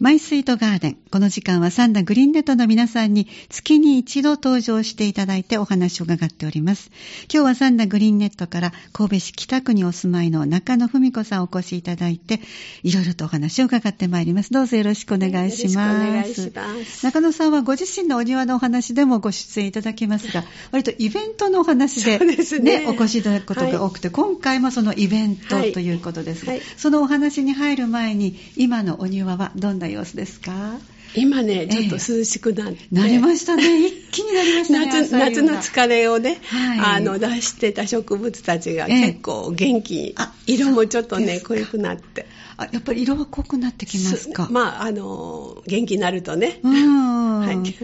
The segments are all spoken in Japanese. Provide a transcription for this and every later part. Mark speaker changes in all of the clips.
Speaker 1: マイスイートガーデン。この時間はサンダグリーンネットの皆さんに月に一度登場していただいてお話を伺っております。今日はサンダグリーンネットから神戸市北区にお住まいの中野文子さんをお越しいただいて、いろいろとお話を伺ってまいります。どうぞよろしくお願いします。
Speaker 2: よろしくお願いします。
Speaker 1: 中野さんはご自身のお庭のお話でもご出演いただきますが、割とイベントのお話で,、
Speaker 2: そうですね
Speaker 1: お越しいただくことが多くて、今回もそのイベントということですが、
Speaker 2: はい
Speaker 1: そのお話に入る前に、今のお庭はどんな様子ですか？
Speaker 2: 今ね、ちょっと涼しくなって。
Speaker 1: なりましたね。一気になりましたね。
Speaker 2: 夏夏の疲れをね、
Speaker 1: はい。
Speaker 2: あの出してた植物たちが
Speaker 1: ええ。
Speaker 2: 結構元気。に、
Speaker 1: あ
Speaker 2: 色もちょっとね濃くなって。
Speaker 1: あ、やっぱり色は濃くなってきますか？
Speaker 2: すまああの元気になるとね、
Speaker 1: うん。
Speaker 2: はい。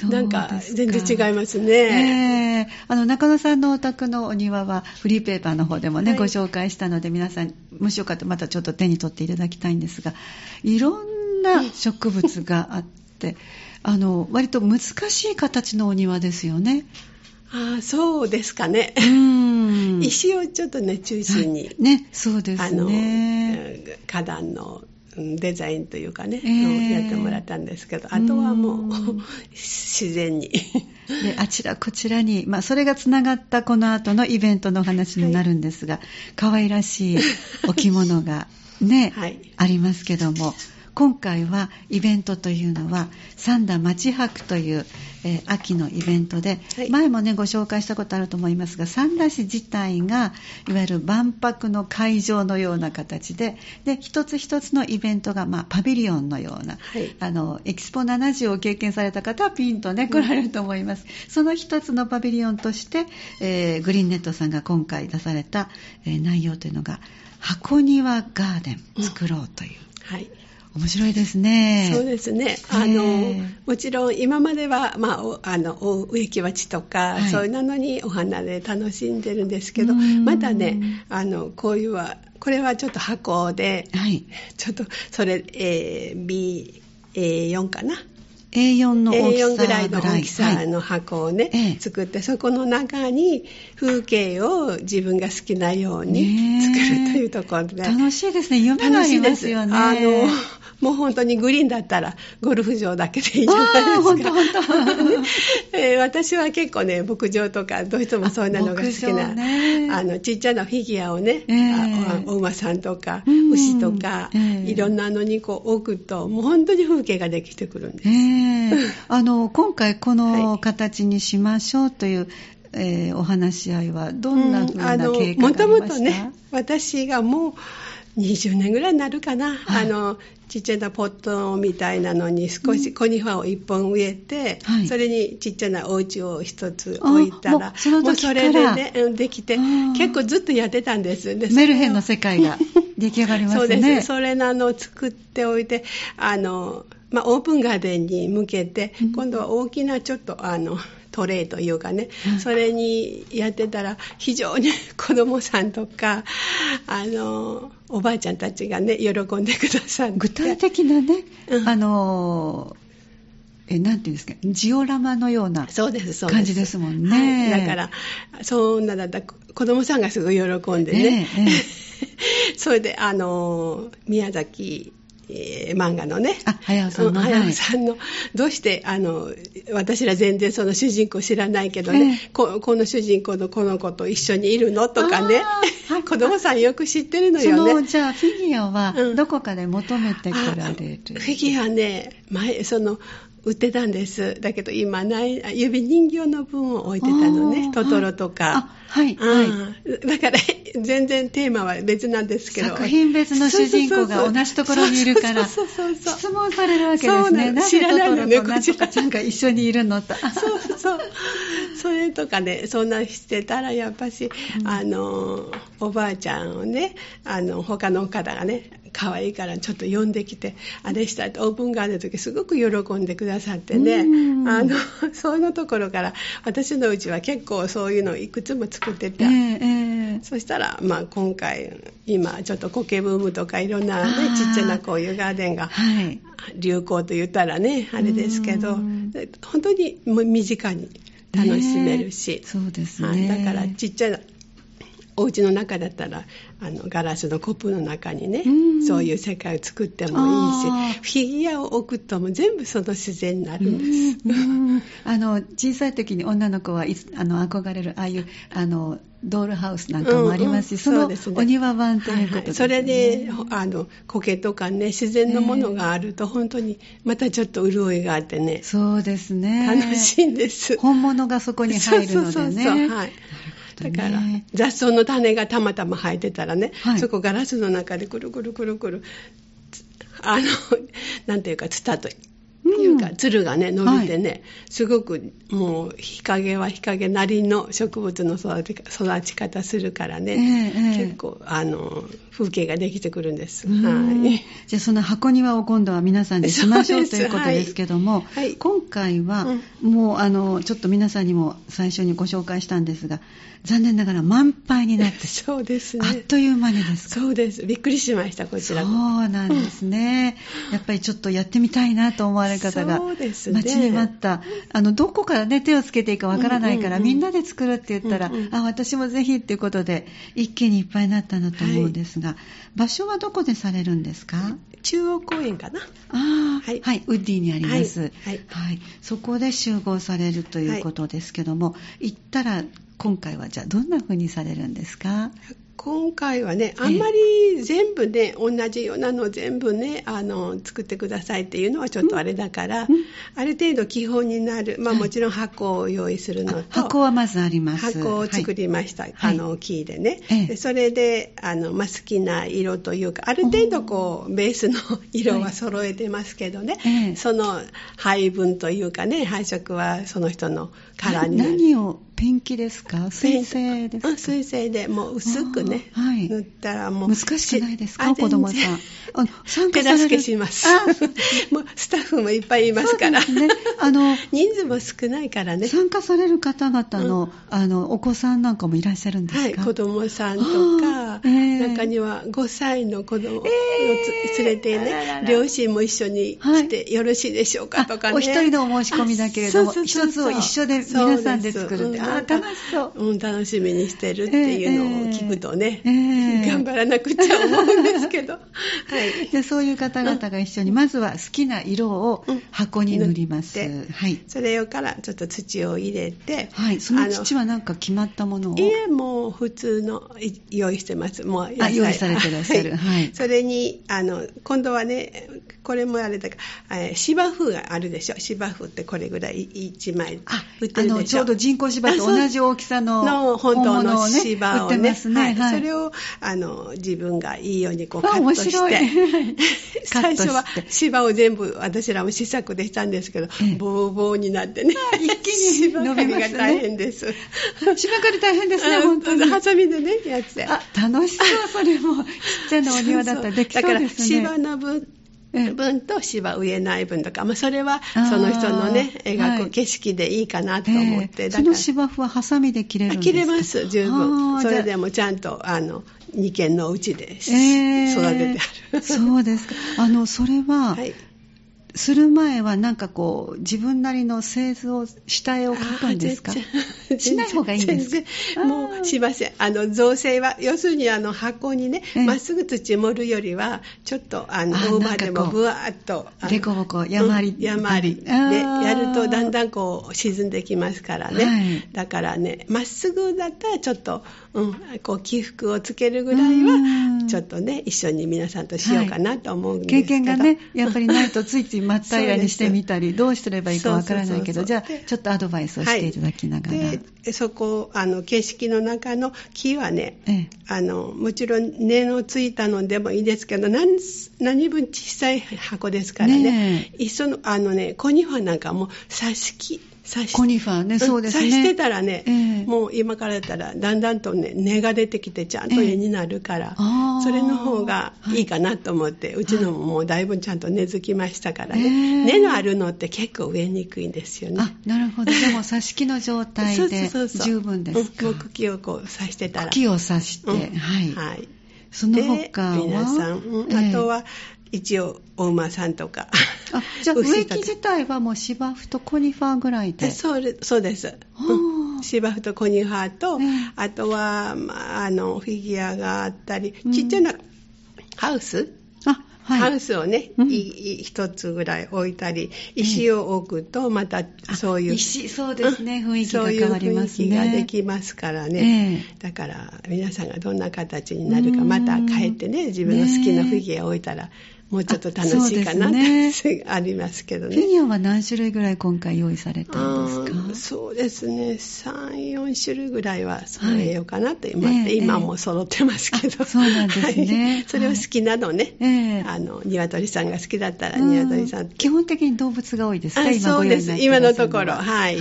Speaker 1: そう
Speaker 2: なんか全然違いますね、
Speaker 1: ええ。あの中野さんのお宅のお庭はフリーペーパーの方でもね、
Speaker 2: はい。
Speaker 1: ご紹介したので皆さんもしよかったらまたちょっと手に取っていただきたいんですがいろんな植物があってあの割と難しい形のお庭ですよね。
Speaker 2: ああそうですかね、
Speaker 1: うん。
Speaker 2: 石をちょっとね中心に、
Speaker 1: ねそうです
Speaker 2: あの
Speaker 1: ね。
Speaker 2: 花壇のうんデザインというかね、
Speaker 1: ええ。
Speaker 2: やってもらったんですけどあとはもう
Speaker 1: うん。
Speaker 2: 自然に。
Speaker 1: であちらこちらに、まあ、それがつながったこの後のイベントのお話になるんですが、可愛らしいお着物がね、
Speaker 2: はい。
Speaker 1: ありますけども今回はイベントというのは三田町博という、えー秋のイベントで、
Speaker 2: はい。
Speaker 1: 前もねご紹介したことあると思いますが三田市自体がいわゆる万博の会場のような形でで一つ一つのイベントが、まあ、パビリオンのような
Speaker 2: はい。
Speaker 1: あのエキスポ70を経験された方はピンとね来られると思います、その一つのパビリオンとして、えーグリーンネットさんが今回出された、えー内容というのが箱庭ガーデン作ろうという、
Speaker 2: はい
Speaker 1: 面白いですね。
Speaker 2: そうですね。あの、
Speaker 1: え
Speaker 2: もちろん今までは、まあ、おあの、お植木鉢とか、
Speaker 1: はい。
Speaker 2: そういうのにお花で楽しんでるんですけど、
Speaker 1: うん。
Speaker 2: まだね、あの、こういうは、これはちょっと箱で、
Speaker 1: はい。
Speaker 2: ちょっと、それ、えー、B、A4 かな？
Speaker 1: A4 の大きさ
Speaker 2: A4 ぐらいの大き
Speaker 1: はい
Speaker 2: さの箱をね、
Speaker 1: ええ。
Speaker 2: 作って、そこの中に風景を自分が好きなよう
Speaker 1: ね
Speaker 2: に
Speaker 1: え。
Speaker 2: 作るというところで。
Speaker 1: 楽しいですね。夢がありますよね。
Speaker 2: あの、もう本当にグリーンだったらゴルフ場だけでいいじゃないですか。
Speaker 1: 本当本当。
Speaker 2: えー私は結構ね、牧場とかどうしてもそういうのが好きな、あの、ちっちゃなフィギュアをね、
Speaker 1: ええ。
Speaker 2: あおお馬さんとか、
Speaker 1: うん。
Speaker 2: 牛とか、
Speaker 1: ええ。
Speaker 2: いろんなのにこう置くと、もう本当に風景ができてくるんです。
Speaker 1: ええあの今回この
Speaker 2: はい。
Speaker 1: 形にしましょうという、えーお話し合いはどんな風な
Speaker 2: あの
Speaker 1: 経過があ
Speaker 2: もとも
Speaker 1: りました？
Speaker 2: とね、私がもう20年ぐらいになるかな、
Speaker 1: はい。
Speaker 2: あのちっちゃなポットみたいなのに少しコニファを1本植えて、
Speaker 1: はい。
Speaker 2: それにちっちゃなお家を1つ置いたら
Speaker 1: うその時
Speaker 2: それでねうんできて結構ずっとやってたんです。で
Speaker 1: メルヘンの世界が出来上がりますね。
Speaker 2: そうです。それなのを作っておいてあの、まあ、オープンガーデンに向けて、
Speaker 1: うん。
Speaker 2: 今度は大きなちょっとあの トレイというかね、
Speaker 1: はい
Speaker 2: それにやってたら非常に 子供さんとかあのおばあちゃんたちがね喜んでくださって。
Speaker 1: 具体的なね、
Speaker 2: うん。
Speaker 1: あのーえ、なんていうんですか、ジオラマのような
Speaker 2: そうですそうです。
Speaker 1: 感じですもんね。
Speaker 2: はい、だからそんなだったら子供さんがすごい喜んでね、
Speaker 1: ねええ。
Speaker 2: それであの宮崎えー漫画のね、
Speaker 1: あ早尾さんの
Speaker 2: う
Speaker 1: はい。
Speaker 2: さんの、どうして、あの、私ら全然その主人公知らないけどね、
Speaker 1: ええ。
Speaker 2: ここの主人公のこの子と一緒にいるのとかね。
Speaker 1: はい、
Speaker 2: 子供さんよく知ってるの
Speaker 1: そ
Speaker 2: よね。
Speaker 1: の、じゃあ、フィギュアは
Speaker 2: うん。
Speaker 1: どこかで求めてこられる、
Speaker 2: あフィギュアね、前、その、売ってたんです。だけど今ない、あ指人形の分を置いてたのねトトロとか。
Speaker 1: あ、はい、
Speaker 2: あ
Speaker 1: はい。
Speaker 2: ーだから、全然テーマは別なんですけど。
Speaker 1: 作品別の主人公が同じところにいるから、
Speaker 2: そうそうそうそう
Speaker 1: 質問されるわけですね。
Speaker 2: 知らない
Speaker 1: ト
Speaker 2: のね
Speaker 1: トロとなんとかちゃんが一緒にいるのと。
Speaker 2: そうそう。それとかね、そんなしてたら、やっぱし、
Speaker 1: うん
Speaker 2: あの、おばあちゃんをね、あの、他の方がね、可愛いからちょっと呼んできて、あれしたってオープンガーデンの時すごく喜んでくださってね、
Speaker 1: うん。
Speaker 2: あの、そういうところから、私のうちは結構そういうのをいくつも作ってて、
Speaker 1: ええええ。
Speaker 2: そしたら、まあ、今回、今、ちょっと苔ブームとかいろんなねちっちゃなこういうガーデンが
Speaker 1: はい。
Speaker 2: 流行と言ったらね、あれですけど。本当に身近に楽しめるし。
Speaker 1: ね、そうです
Speaker 2: はい。
Speaker 1: ね。
Speaker 2: だからちっちゃなお家の中だったらあのガラスのコップの中にね、
Speaker 1: うん。
Speaker 2: そういう世界を作ってもいいしフィギュアを置くともう全部その自然になるんです。
Speaker 1: あの小さい時に女の子はあの憧れるああいうあのドールハウスなんかもありますし、
Speaker 2: うんうん。
Speaker 1: その
Speaker 2: そうですね。
Speaker 1: お庭版ということ
Speaker 2: はいはい、
Speaker 1: ですね、
Speaker 2: それであの苔とかね自然のものがあると本当にまたちょっと潤いがあってね、
Speaker 1: そうですね。
Speaker 2: 楽しいんです。
Speaker 1: 本物がそこに入るのでね。
Speaker 2: そうそうそうそう。はいだから
Speaker 1: ね。
Speaker 2: 雑草の種がたまたま生えてたらね、
Speaker 1: はい。
Speaker 2: そこガラスの中でくるくるくるくるつあの なんていうかツタというか、
Speaker 1: うん
Speaker 2: つるがね伸びてね、すごくもう日陰は日陰なりの植物の育て育ち方するからね、結構あの風景ができてくるんです。
Speaker 1: うん
Speaker 2: はい
Speaker 1: じゃあその箱庭を今度は皆さんでしましょうということですけども、今回はもうあのちょっと皆さんにも最初にご紹介したんですが残念ながら満杯になって
Speaker 2: そうですね。
Speaker 1: あっという間にですか？
Speaker 2: そうです。びっくりしました、こち
Speaker 1: そう。なんですね。やっぱりちょっとやってみたいなと思われる方が待ちに待った、あの、どこからね、手をつけていいかわからないから、
Speaker 2: うんうんうん。
Speaker 1: みんなで作るって言ったら、
Speaker 2: うんうん
Speaker 1: あ、私もぜひっていうことで、一気にいっぱいになったんだと思うんですが、場所はどこでされるんですか？
Speaker 2: 中央公園かな。
Speaker 1: ああ、は、
Speaker 2: はいい
Speaker 1: ウッディにあります、
Speaker 2: はい。
Speaker 1: はい。そこで集合されるということですけども、行ったら、今回はじゃあどんな風にされるんですか？
Speaker 2: 今回はね、あんまり全部ね、同じようなのを全部ね、あの、作ってくださいっていうのはちょっとあれだから、
Speaker 1: うん。
Speaker 2: ある程度基本になる、まあ
Speaker 1: はい。
Speaker 2: もちろん箱を用意するのと、
Speaker 1: 箱はまずあります。
Speaker 2: 箱を作りました、
Speaker 1: はい。
Speaker 2: あの木でね、
Speaker 1: ええ。
Speaker 2: でそれであの、まあ、好きな色というかある程度こうベースの色は揃えてますけどね、
Speaker 1: ええ。
Speaker 2: その配分というかね配色はその人のカラーになる。
Speaker 1: 何をペンキですか？水性ですか？
Speaker 2: うん水性でもう薄くね、
Speaker 1: はい。
Speaker 2: 塗ったらもう
Speaker 1: 難しくないですか？
Speaker 2: あ
Speaker 1: 子供さん。参加
Speaker 2: 手助けします。
Speaker 1: あ
Speaker 2: もうスタッフもいっぱいいますから。
Speaker 1: ね。あの
Speaker 2: 人数も少ないからね。
Speaker 1: 参加される方々の,、
Speaker 2: うん。
Speaker 1: あのお子さんなんかもいらっしゃるんですか、
Speaker 2: はい、子供さんと
Speaker 1: あ
Speaker 2: か、
Speaker 1: ーええ
Speaker 2: 中には5歳の子供を連れてね、
Speaker 1: あららら。
Speaker 2: 両親も一緒に来てよろしいでしょうかとかね。
Speaker 1: あお一人のお申し込みだけれども
Speaker 2: あそう
Speaker 1: 一つを一緒で皆さんで作るって
Speaker 2: そう
Speaker 1: あー楽しそう。
Speaker 2: うん、楽しみにしてるっていうのを聞くとね、
Speaker 1: ええ
Speaker 2: 頑張らなくちゃ思うんですけど。はい。
Speaker 1: でそういう方々が一緒に、まずは好きな色を
Speaker 2: うん。
Speaker 1: 箱に塗ります、
Speaker 2: 塗って
Speaker 1: はい、
Speaker 2: それからちょっと土を入れて、
Speaker 1: はい、その
Speaker 2: あ
Speaker 1: 土は何か決まったものを？
Speaker 2: いえ、もう普通のい用意してます。もう野
Speaker 1: 用意されてらっしゃる。はい。
Speaker 2: それに、あの、今度はね、これもあれだから、えー芝生があるでしょ。芝生ってこれぐらい1枚
Speaker 1: あ
Speaker 2: 売って
Speaker 1: あ
Speaker 2: るでしょ。
Speaker 1: のちょうど人工芝と同じ大きさの
Speaker 2: の本当
Speaker 1: 物
Speaker 2: の芝をね。
Speaker 1: ますね、
Speaker 2: はい。それをあの自分がいいようにこう
Speaker 1: あ
Speaker 2: カットし
Speaker 1: 面白い。
Speaker 2: て
Speaker 1: カットして。
Speaker 2: 最初は芝を全部私らも試作でしたんですけど、
Speaker 1: ええ。
Speaker 2: ボーボーになってね。
Speaker 1: 一気に伸びましたね。
Speaker 2: 芝刈りが大変です。
Speaker 1: 芝刈り大変ですね
Speaker 2: あ
Speaker 1: 本当に。
Speaker 2: ハサミでねやって。
Speaker 1: あ楽しそうそれも。ちっちゃなお庭だったらできそうですね。
Speaker 2: だから芝の分
Speaker 1: ええ
Speaker 2: 分と芝植えない分とか、まあ、それはその人のね描
Speaker 1: はい。
Speaker 2: く景色でいいかなと思って、
Speaker 1: ええ。
Speaker 2: だから
Speaker 1: その芝生はハサミで切れるんですか？
Speaker 2: 切れます。十
Speaker 1: あ
Speaker 2: 分
Speaker 1: ー
Speaker 2: それでもちゃんとあの二軒のうちで育ててある、
Speaker 1: そうですか。あのそれは、
Speaker 2: はい
Speaker 1: する前はなんかこう自分なりの製図を下絵を描くんですか？しない方がいいんですか？
Speaker 2: もうしません。あの造成は要するにあの箱にね
Speaker 1: ええ。
Speaker 2: まっすぐ土盛るよりはちょっとあの大間でもぶわーっと
Speaker 1: でこぼこ山あり。
Speaker 2: うん山あり。で
Speaker 1: あー。
Speaker 2: やるとだんだんこう沈んできますからね、
Speaker 1: はい。
Speaker 2: だからねまっすぐだったらちょっと、うん、こう起伏をつけるぐらい
Speaker 1: うん。
Speaker 2: はちょっとね一緒に皆さんとしようかなと思うんですけど、
Speaker 1: 経験がね、やっぱりないとついつい真っ平らにしてみたり、どうすればいいかわからないけど、じゃあ、ちょっとアドバイスをしていただきながら。
Speaker 2: はい。でそこあの景色の中の木はね
Speaker 1: ええ。
Speaker 2: あのもちろん根のついたのでもいいですけど何何分小さい箱ですからね。
Speaker 1: ね
Speaker 2: いっそのあのねコニファなんかもう挿し木
Speaker 1: コニファーね、そうですね。
Speaker 2: 挿してたらね、
Speaker 1: ええ
Speaker 2: もう今からだったらだんだんとね根が出てきてちゃんと絵になるから、
Speaker 1: あー
Speaker 2: それの方がいいかなと思って、うちのももうだいぶちゃんと根付きましたからね、
Speaker 1: ええ
Speaker 2: 根のあるのって結構植えにくいんですよね。
Speaker 1: あ、なるほど。でも、挿し木の状態で
Speaker 2: そうそうそうそう十
Speaker 1: 十分ですか。
Speaker 2: うんもう茎をこう刺してたら。
Speaker 1: 茎を刺して、
Speaker 2: うん
Speaker 1: はい。
Speaker 2: はい。
Speaker 1: その他は？
Speaker 2: で皆さん、うん
Speaker 1: ええ
Speaker 2: あとは一応お馬さんとか。
Speaker 1: あ、じゃあ、植木自体はもう芝生とコニファーぐらいで？
Speaker 2: えそうでそうです。芝生とコニファーと、
Speaker 1: ええ
Speaker 2: あとは、まあ、あのフィギュアがあったり、
Speaker 1: うん
Speaker 2: ちっちゃなハウス、
Speaker 1: あ、はい。
Speaker 2: ハウスをね、
Speaker 1: うん
Speaker 2: いい一つぐらい置いたり、石を置くと、またそういう、
Speaker 1: 石、そうですね、雰囲気が
Speaker 2: そういう
Speaker 1: 変わりますね。
Speaker 2: 雰囲気ができますからね。
Speaker 1: ええ
Speaker 2: だから、皆さんがどんな形になるか、
Speaker 1: うん
Speaker 2: また帰ってね、自分の好きなフィギュアを置いたら、もうちょっと楽しいかな
Speaker 1: あそうです
Speaker 2: って、ありますけどね。
Speaker 1: フィギュアは何種類ぐらい今回用意されたんですか？
Speaker 2: そうですね、3、4種類ぐらいは揃えようかなと、今
Speaker 1: ええ
Speaker 2: 今も揃ってますけど、
Speaker 1: あそうなんですね。
Speaker 2: はい。それを好きなのね、
Speaker 1: ええ。
Speaker 2: あの鶏さんが好きだったら、
Speaker 1: うん。
Speaker 2: 鶏さん
Speaker 1: 基本的に動物が多いですか？
Speaker 2: あ
Speaker 1: 今
Speaker 2: そうです、今のところ、はい、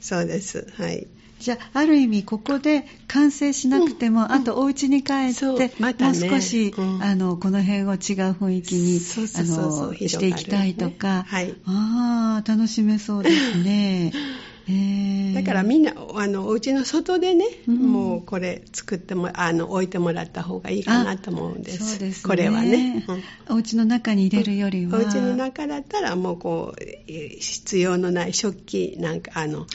Speaker 2: そうです、はい。
Speaker 1: じゃあ、ある意味、ここで完成しなくても、
Speaker 2: うん
Speaker 1: あとお家に帰って、
Speaker 2: ね。
Speaker 1: もう少し、
Speaker 2: うん。
Speaker 1: あの、この辺を違う雰囲気に、していきたいとか、
Speaker 2: はい。
Speaker 1: ああ、楽しめそうですね。えー。
Speaker 2: だからみんなあのお家の外でね、
Speaker 1: うん。
Speaker 2: もうこれ作ってもあの置いてもらった方がいいかなと思うんです。
Speaker 1: そうですね。
Speaker 2: これはね、うん。
Speaker 1: お家の中に入れるよりは。
Speaker 2: お家の中だったらもうこうえ必要のない食器なんかあの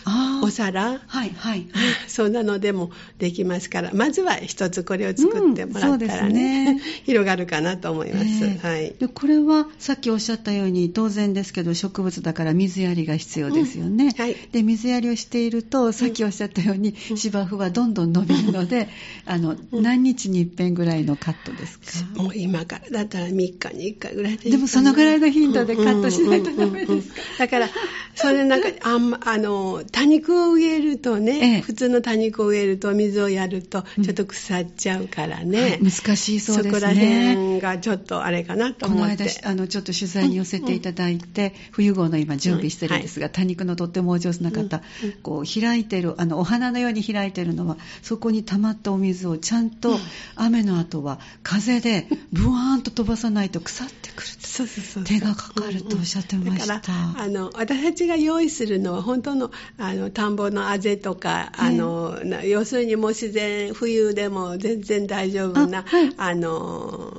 Speaker 2: お皿。
Speaker 1: はい、はい。
Speaker 2: そんなのでもできますから。まずは一つこれを作ってもらったら
Speaker 1: うん。そうです
Speaker 2: ね,
Speaker 1: ね
Speaker 2: 広がるかなと思います、
Speaker 1: ええ。
Speaker 2: はい。
Speaker 1: でこれはさっきおっしゃったように当然ですけど植物だから水やりが必要ですよね、
Speaker 2: うん。はい。
Speaker 1: で水やりをしているとさっきおっしゃったように、芝生はどんどん伸びるのであの、
Speaker 2: うん。
Speaker 1: 何日に一遍ぐらいのカットですか？
Speaker 2: もう今からだったら3日に1回ぐらいで
Speaker 1: でもそのぐらいの頻度でカットしないとダメですか？
Speaker 2: うんうんうんうん。だからそれなんかあんまあの多肉を植えるとね、
Speaker 1: ええ。
Speaker 2: 普通の多肉を植えると水をやると
Speaker 1: うん。
Speaker 2: ちょっと腐っちゃうからね、
Speaker 1: はい。難しいそうです
Speaker 2: こら
Speaker 1: ね
Speaker 2: 辺がちょっとあれかなと
Speaker 1: この
Speaker 2: 思って。
Speaker 1: 間あのちょっと取材に寄せていただいて、冬号の今準備してるんですが、多肉のとってもお上手な方、
Speaker 2: うんうん
Speaker 1: こう開いてるあのお花のように開いてるのはそこに溜まったお水をちゃんと、
Speaker 2: うん。
Speaker 1: 雨の後は風でブワーンと飛ばさないと腐ってくる。
Speaker 2: そうそうそう
Speaker 1: 手がかかるとおっしゃってました。
Speaker 2: だからあの私たちが用意するのは本当のあの田んぼのあぜとか、あのな要するにもう自然冬でも全然大丈夫な
Speaker 1: あはい。
Speaker 2: あの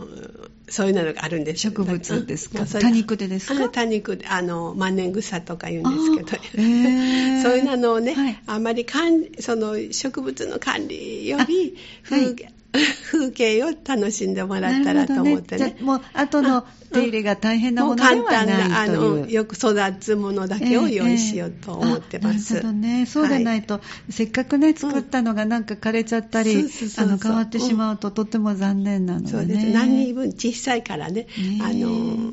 Speaker 2: そういうのがあるんですよ
Speaker 1: 植物ですか？多肉でですか？
Speaker 2: 多肉であの万年草とか言うんですけど、そういうのをね、
Speaker 1: はい。
Speaker 2: あんまり管理その植物の管理より
Speaker 1: あはい。
Speaker 2: 風景,、風景を楽しんでもらったらと思ってね
Speaker 1: なるほどじゃあもう後の手入れが大変なものでは
Speaker 2: 簡単なあ
Speaker 1: ないという
Speaker 2: のよく育つものだけを用意しようと思ってます。
Speaker 1: ええあなるほどね。そうでないと、せっかくね、作ったのがなんか枯れちゃったり、あの、変わってしまうと、とっても残念なのでね。
Speaker 2: そうです。何人分小さいからね、
Speaker 1: ね
Speaker 2: あの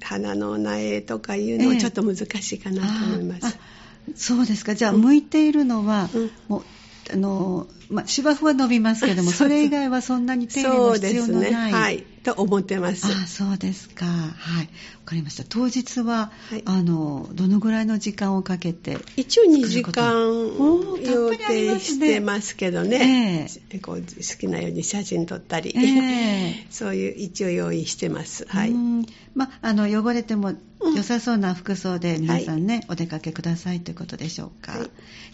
Speaker 2: 花の苗とかいうのはちょっと難しいかなと思います。
Speaker 1: ああそうですか。じゃあ、向いているのは、
Speaker 2: うん
Speaker 1: もう、あの、まあ、芝生は伸びますけども、
Speaker 2: そ
Speaker 1: れ以外はそんなに手入れの必要のない。
Speaker 2: はい、と思ってます。
Speaker 1: あそうですか。はい。わかりました。当日は、
Speaker 2: はい。
Speaker 1: あの、どのぐらいの時間をかけて、
Speaker 2: 一応2時間予定してますけどね、こう好きなように写真撮ったり、
Speaker 1: ええ。
Speaker 2: そういう一応用意してます。はい。
Speaker 1: うん。まあ、あの汚れても
Speaker 2: うん。
Speaker 1: 良さそうな服装で皆さんね、お出かけくださいということでしょうか、
Speaker 2: はい。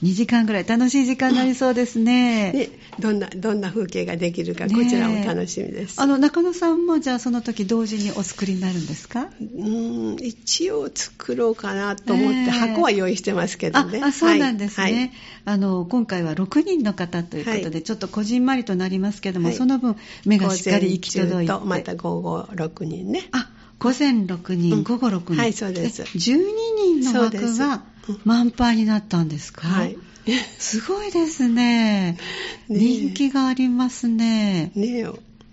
Speaker 1: 2時間ぐらい。楽しい時間になりそうですね、
Speaker 2: ね、どんなどんな風景ができるか、こちらも楽しみです。
Speaker 1: あの中野さんもじゃあその時同時にお作りになるんですか？
Speaker 2: うん一応作ろうかなと思って、
Speaker 1: ええ。
Speaker 2: 箱は用意してますけどね。
Speaker 1: ああそうなんですね、
Speaker 2: はい
Speaker 1: あの今回は6人の方ということで、
Speaker 2: はい。
Speaker 1: ちょっとこじんまりとなりますけども、
Speaker 2: はい。
Speaker 1: その分目がしっかり行き届いて
Speaker 2: また午後6人ね。
Speaker 1: あ午前6人、
Speaker 2: うん。
Speaker 1: 午後6人。
Speaker 2: はいそうです。
Speaker 1: え12人の枠が
Speaker 2: うん。
Speaker 1: 満杯になったんですか？
Speaker 2: はい。
Speaker 1: すごいですね。
Speaker 2: ねえ
Speaker 1: 人気がありますね。
Speaker 2: ね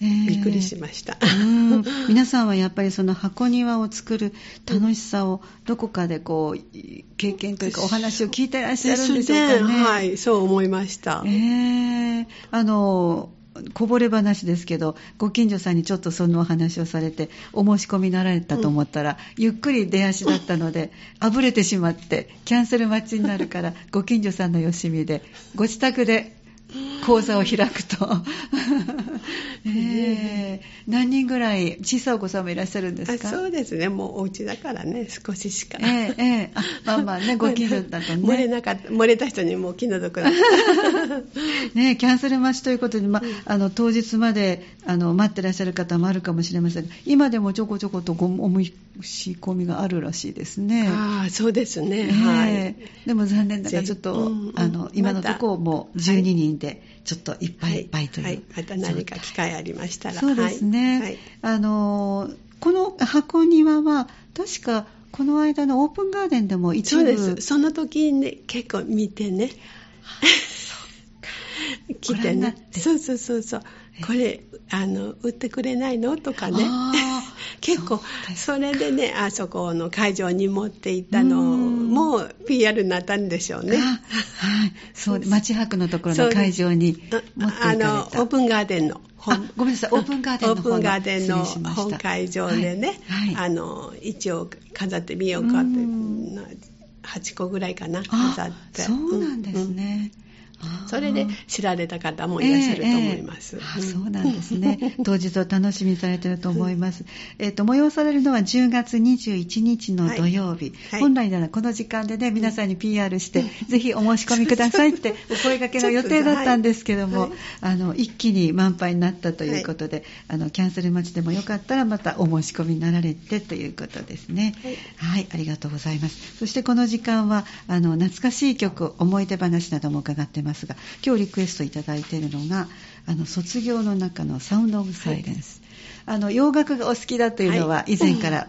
Speaker 1: えー
Speaker 2: びっくりしました。
Speaker 1: うん 皆さんはやっぱりその箱庭を作る楽しさをどこかでこう経験というかお話を聞いてらっしゃるんでしょうかね。
Speaker 2: はい、そう思いました。
Speaker 1: えーあのこぼれ話ですけどご近所さんにちょっとそのお話をされてお申し込みになられたと思ったら、ゆっくり出足だったのであぶれてしまってキャンセル待ちになるからご近所さんのよしみでご自宅で講座を開くと、え。ー何人ぐらい小さいお子さんもいらっしゃるんです
Speaker 2: あ
Speaker 1: か
Speaker 2: そうですね、もうお家だからね、少ししか。
Speaker 1: ええええ。あまあまあね ご近所だとね。
Speaker 2: 漏れなかった、漏れた人にもう気の毒だった。
Speaker 1: ね、キャンセル待ちということで、まあの当日まであの待ってらっしゃる方もあるかもしれませんが今でもちょこちょことごおみ仕込みがあるらしいですね。
Speaker 2: ああ、そうですね。
Speaker 1: ええ。
Speaker 2: はい。
Speaker 1: でも残念ながらちょっと、
Speaker 2: うんうん。
Speaker 1: あの今のところもう12人でちょっといっぱいいっぱいという、
Speaker 2: はい。また何か機会ありましたら。
Speaker 1: そうですね、
Speaker 2: はい。
Speaker 1: あのこの箱庭は確かこの間のオープンガーデンでも一部
Speaker 2: そうです。その時にね、結構見てね。来てね。そうそうそうそう。これ、あの、売ってくれないの？とかね。結構
Speaker 1: そ
Speaker 2: れでねあそこの会場に持って行ったの
Speaker 1: うん。
Speaker 2: も PR になったんでしょうね。
Speaker 1: あはい、そう町泊のところの会場に持っていかれた。
Speaker 2: あのオープンガーデンの。
Speaker 1: あごめんなさい。オープンガーデンの
Speaker 2: オープンガーデンの本会場でね、
Speaker 1: はい。はい。
Speaker 2: あの一応飾ってみようかって
Speaker 1: うん。
Speaker 2: な8個ぐらいかな
Speaker 1: あ
Speaker 2: 飾って。
Speaker 1: そうなんですね、あー
Speaker 2: それで知られた方もいらっしゃると思います。
Speaker 1: ええええあそうなんですね。当日を楽しみにされていると思います。えっ、と、催されるのは10月21日の土曜日。
Speaker 2: はい
Speaker 1: 本来ならこの時間でね、皆さんに PR して、ぜひお申し込みくださいってお声掛けの予定だったんですけども、
Speaker 2: はい
Speaker 1: あの、一気に満杯になったということで、あの、キャンセル待ちでもよかったらまたお申し込みになられてということですね。
Speaker 2: はい
Speaker 1: はい、ありがとうございます。そしてこの時間は、あの、懐かしい曲、思い出話なども伺ってますが、今日リクエストいただいているのが、あの、卒業の中のサウンドオブサイレンス。あの、洋楽がお好きだというのは
Speaker 2: はい。
Speaker 1: 以前から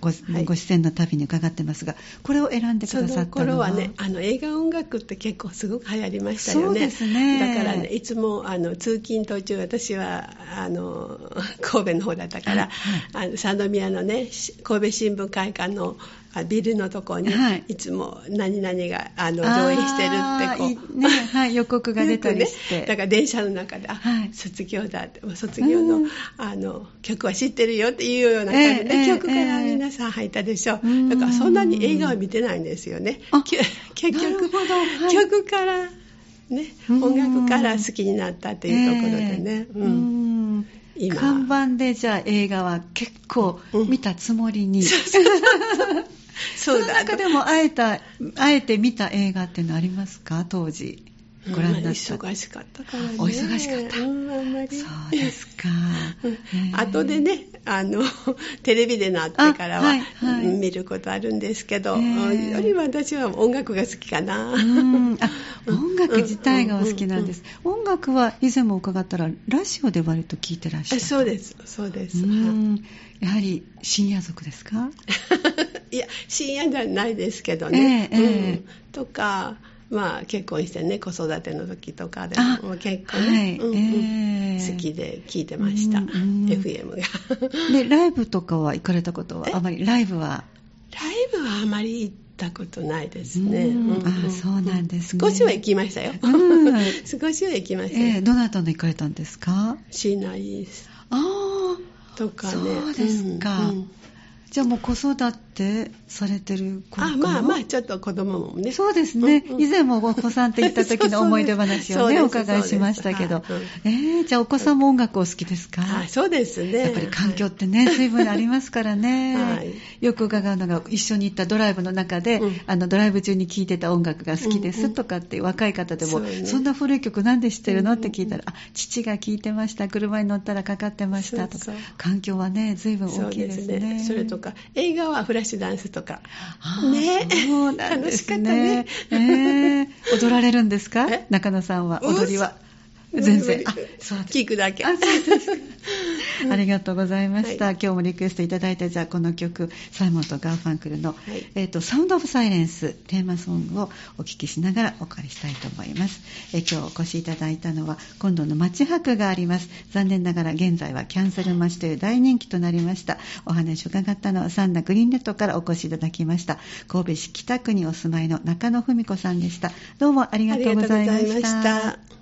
Speaker 1: ご,、
Speaker 2: はい。
Speaker 1: ご出演の旅に伺ってますが、これを選んでく
Speaker 2: そ
Speaker 1: ださ
Speaker 2: の
Speaker 1: ったのは？
Speaker 2: 頃はね、あの映画音楽って結構すごく流行りましたよね。
Speaker 1: そうですね。
Speaker 2: だからね、いつもあの通勤途中、私はあの神戸の方だったから、あの三宮のね、し神戸新聞会館のあビルのとこに、
Speaker 1: はい。
Speaker 2: い、つも何々があの上映してるってこ
Speaker 1: う。いね、はい、予告が出たりして。
Speaker 2: ね、だから電車の中で、あ、
Speaker 1: はい。
Speaker 2: 卒業だって、卒業の,、
Speaker 1: うん。
Speaker 2: あの曲は知ってるよっていうような感じで、
Speaker 1: ええええ
Speaker 2: 曲から皆さん入ったでしょ、
Speaker 1: うん。
Speaker 2: だからそんなに映画は見てないんですよね。結局、
Speaker 1: ほど。はい。
Speaker 2: 曲から、ね、
Speaker 1: うん。
Speaker 2: 音楽から好きになったっていうところでね。
Speaker 1: ええ。
Speaker 2: うん。
Speaker 1: 看板でじゃあ映画は結構見たつもりに、
Speaker 2: そう だ。
Speaker 1: の中でもあえたあえて見た映画っていうのありますか？当時。ご覧になった、
Speaker 2: 忙しかったからね。
Speaker 1: お忙しかった。
Speaker 2: うん、あんまり。
Speaker 1: そうですか。
Speaker 2: うん。後でね、あの、テレビでなってからは、
Speaker 1: あはいはい。
Speaker 2: うん見ることあるんですけど、よりは私は音楽が好きかな。
Speaker 1: うん。あ 音楽自体がお好きなんです、音楽は以前も伺ったらラジオで割と聞いてらっしゃ
Speaker 2: あ
Speaker 1: る
Speaker 2: そうです、そうです。
Speaker 1: うん。やはり深夜族ですか？
Speaker 2: いや、深夜じゃないですけどね。
Speaker 1: ええええ。
Speaker 2: うん。とか、まあ結婚してね、子育ての時とかで
Speaker 1: あ
Speaker 2: も、結構
Speaker 1: はい
Speaker 2: ね、うんうん
Speaker 1: ええ
Speaker 2: 好きで聞いてました、
Speaker 1: うんうん。
Speaker 2: FM が。
Speaker 1: でライブとかは行かれたことは
Speaker 2: え？
Speaker 1: あまりライブは？
Speaker 2: ライブはあまり行ったことないですね。
Speaker 1: うん。
Speaker 2: うん
Speaker 1: あそうなんですね。
Speaker 2: 少しは行きましたよ。
Speaker 1: うん。
Speaker 2: 少しは行きましたよ。
Speaker 1: ええどなたの行かれたんですか？
Speaker 2: シーナリース
Speaker 1: ああ
Speaker 2: とかね。
Speaker 1: そうですか。
Speaker 2: うんうん
Speaker 1: じゃあもう子育てされてる頃かな
Speaker 2: あまあまあ、ちょっと子供もね。
Speaker 1: そうですね、
Speaker 2: うんうん。
Speaker 1: 以前もお子さんと行った時の思い出話をね、お伺いしましたけど、
Speaker 2: そうです。
Speaker 1: えー、じゃあお子さんも音楽お好きですか、
Speaker 2: あそうですね。
Speaker 1: やっぱり環境ってね、随分ありますからね、
Speaker 2: はい。
Speaker 1: よく伺うのが、一緒に行ったドライブの中で、
Speaker 2: うん。
Speaker 1: あのドライブ中に聴いてた音楽が好きですとかって、若い方でも、
Speaker 2: ね
Speaker 1: そんな古い曲なんで知ってるの？
Speaker 2: うん
Speaker 1: って聞いたら、あ父が聴いてました、車に乗ったらかかってましたとか、環境はね、随分大きいで
Speaker 2: です。
Speaker 1: ね。
Speaker 2: それとか、映画はフラッシュダンスとか。ね
Speaker 1: そうなんですね。
Speaker 2: 楽しかった
Speaker 1: えー踊られるんですか？
Speaker 2: え？
Speaker 1: 中野さんは、
Speaker 2: うん
Speaker 1: 踊りは。全然。
Speaker 2: 無
Speaker 1: あ
Speaker 2: 理、
Speaker 1: そう。
Speaker 2: 聞くだけ。
Speaker 1: あ、そうですか。ありがとうございました。
Speaker 2: は
Speaker 1: 今日もリクエストいただいた、じゃあこの曲、サイモンとガーファンクルの、
Speaker 2: はい
Speaker 1: えっ、と、サウンドオブサイレンス、テーマソングをお聞きしながらお借りしたいと思います。えー今日お越しいただいたのは、今度の街博があります。残念ながら現在はキャンセル待ちという大人気となりました。お話を伺ったのは、サンダグリーンネットからお越しいただきました。神戸市北区にお住まいの中野文子さんでした。どうもありがとうございまし。
Speaker 2: た。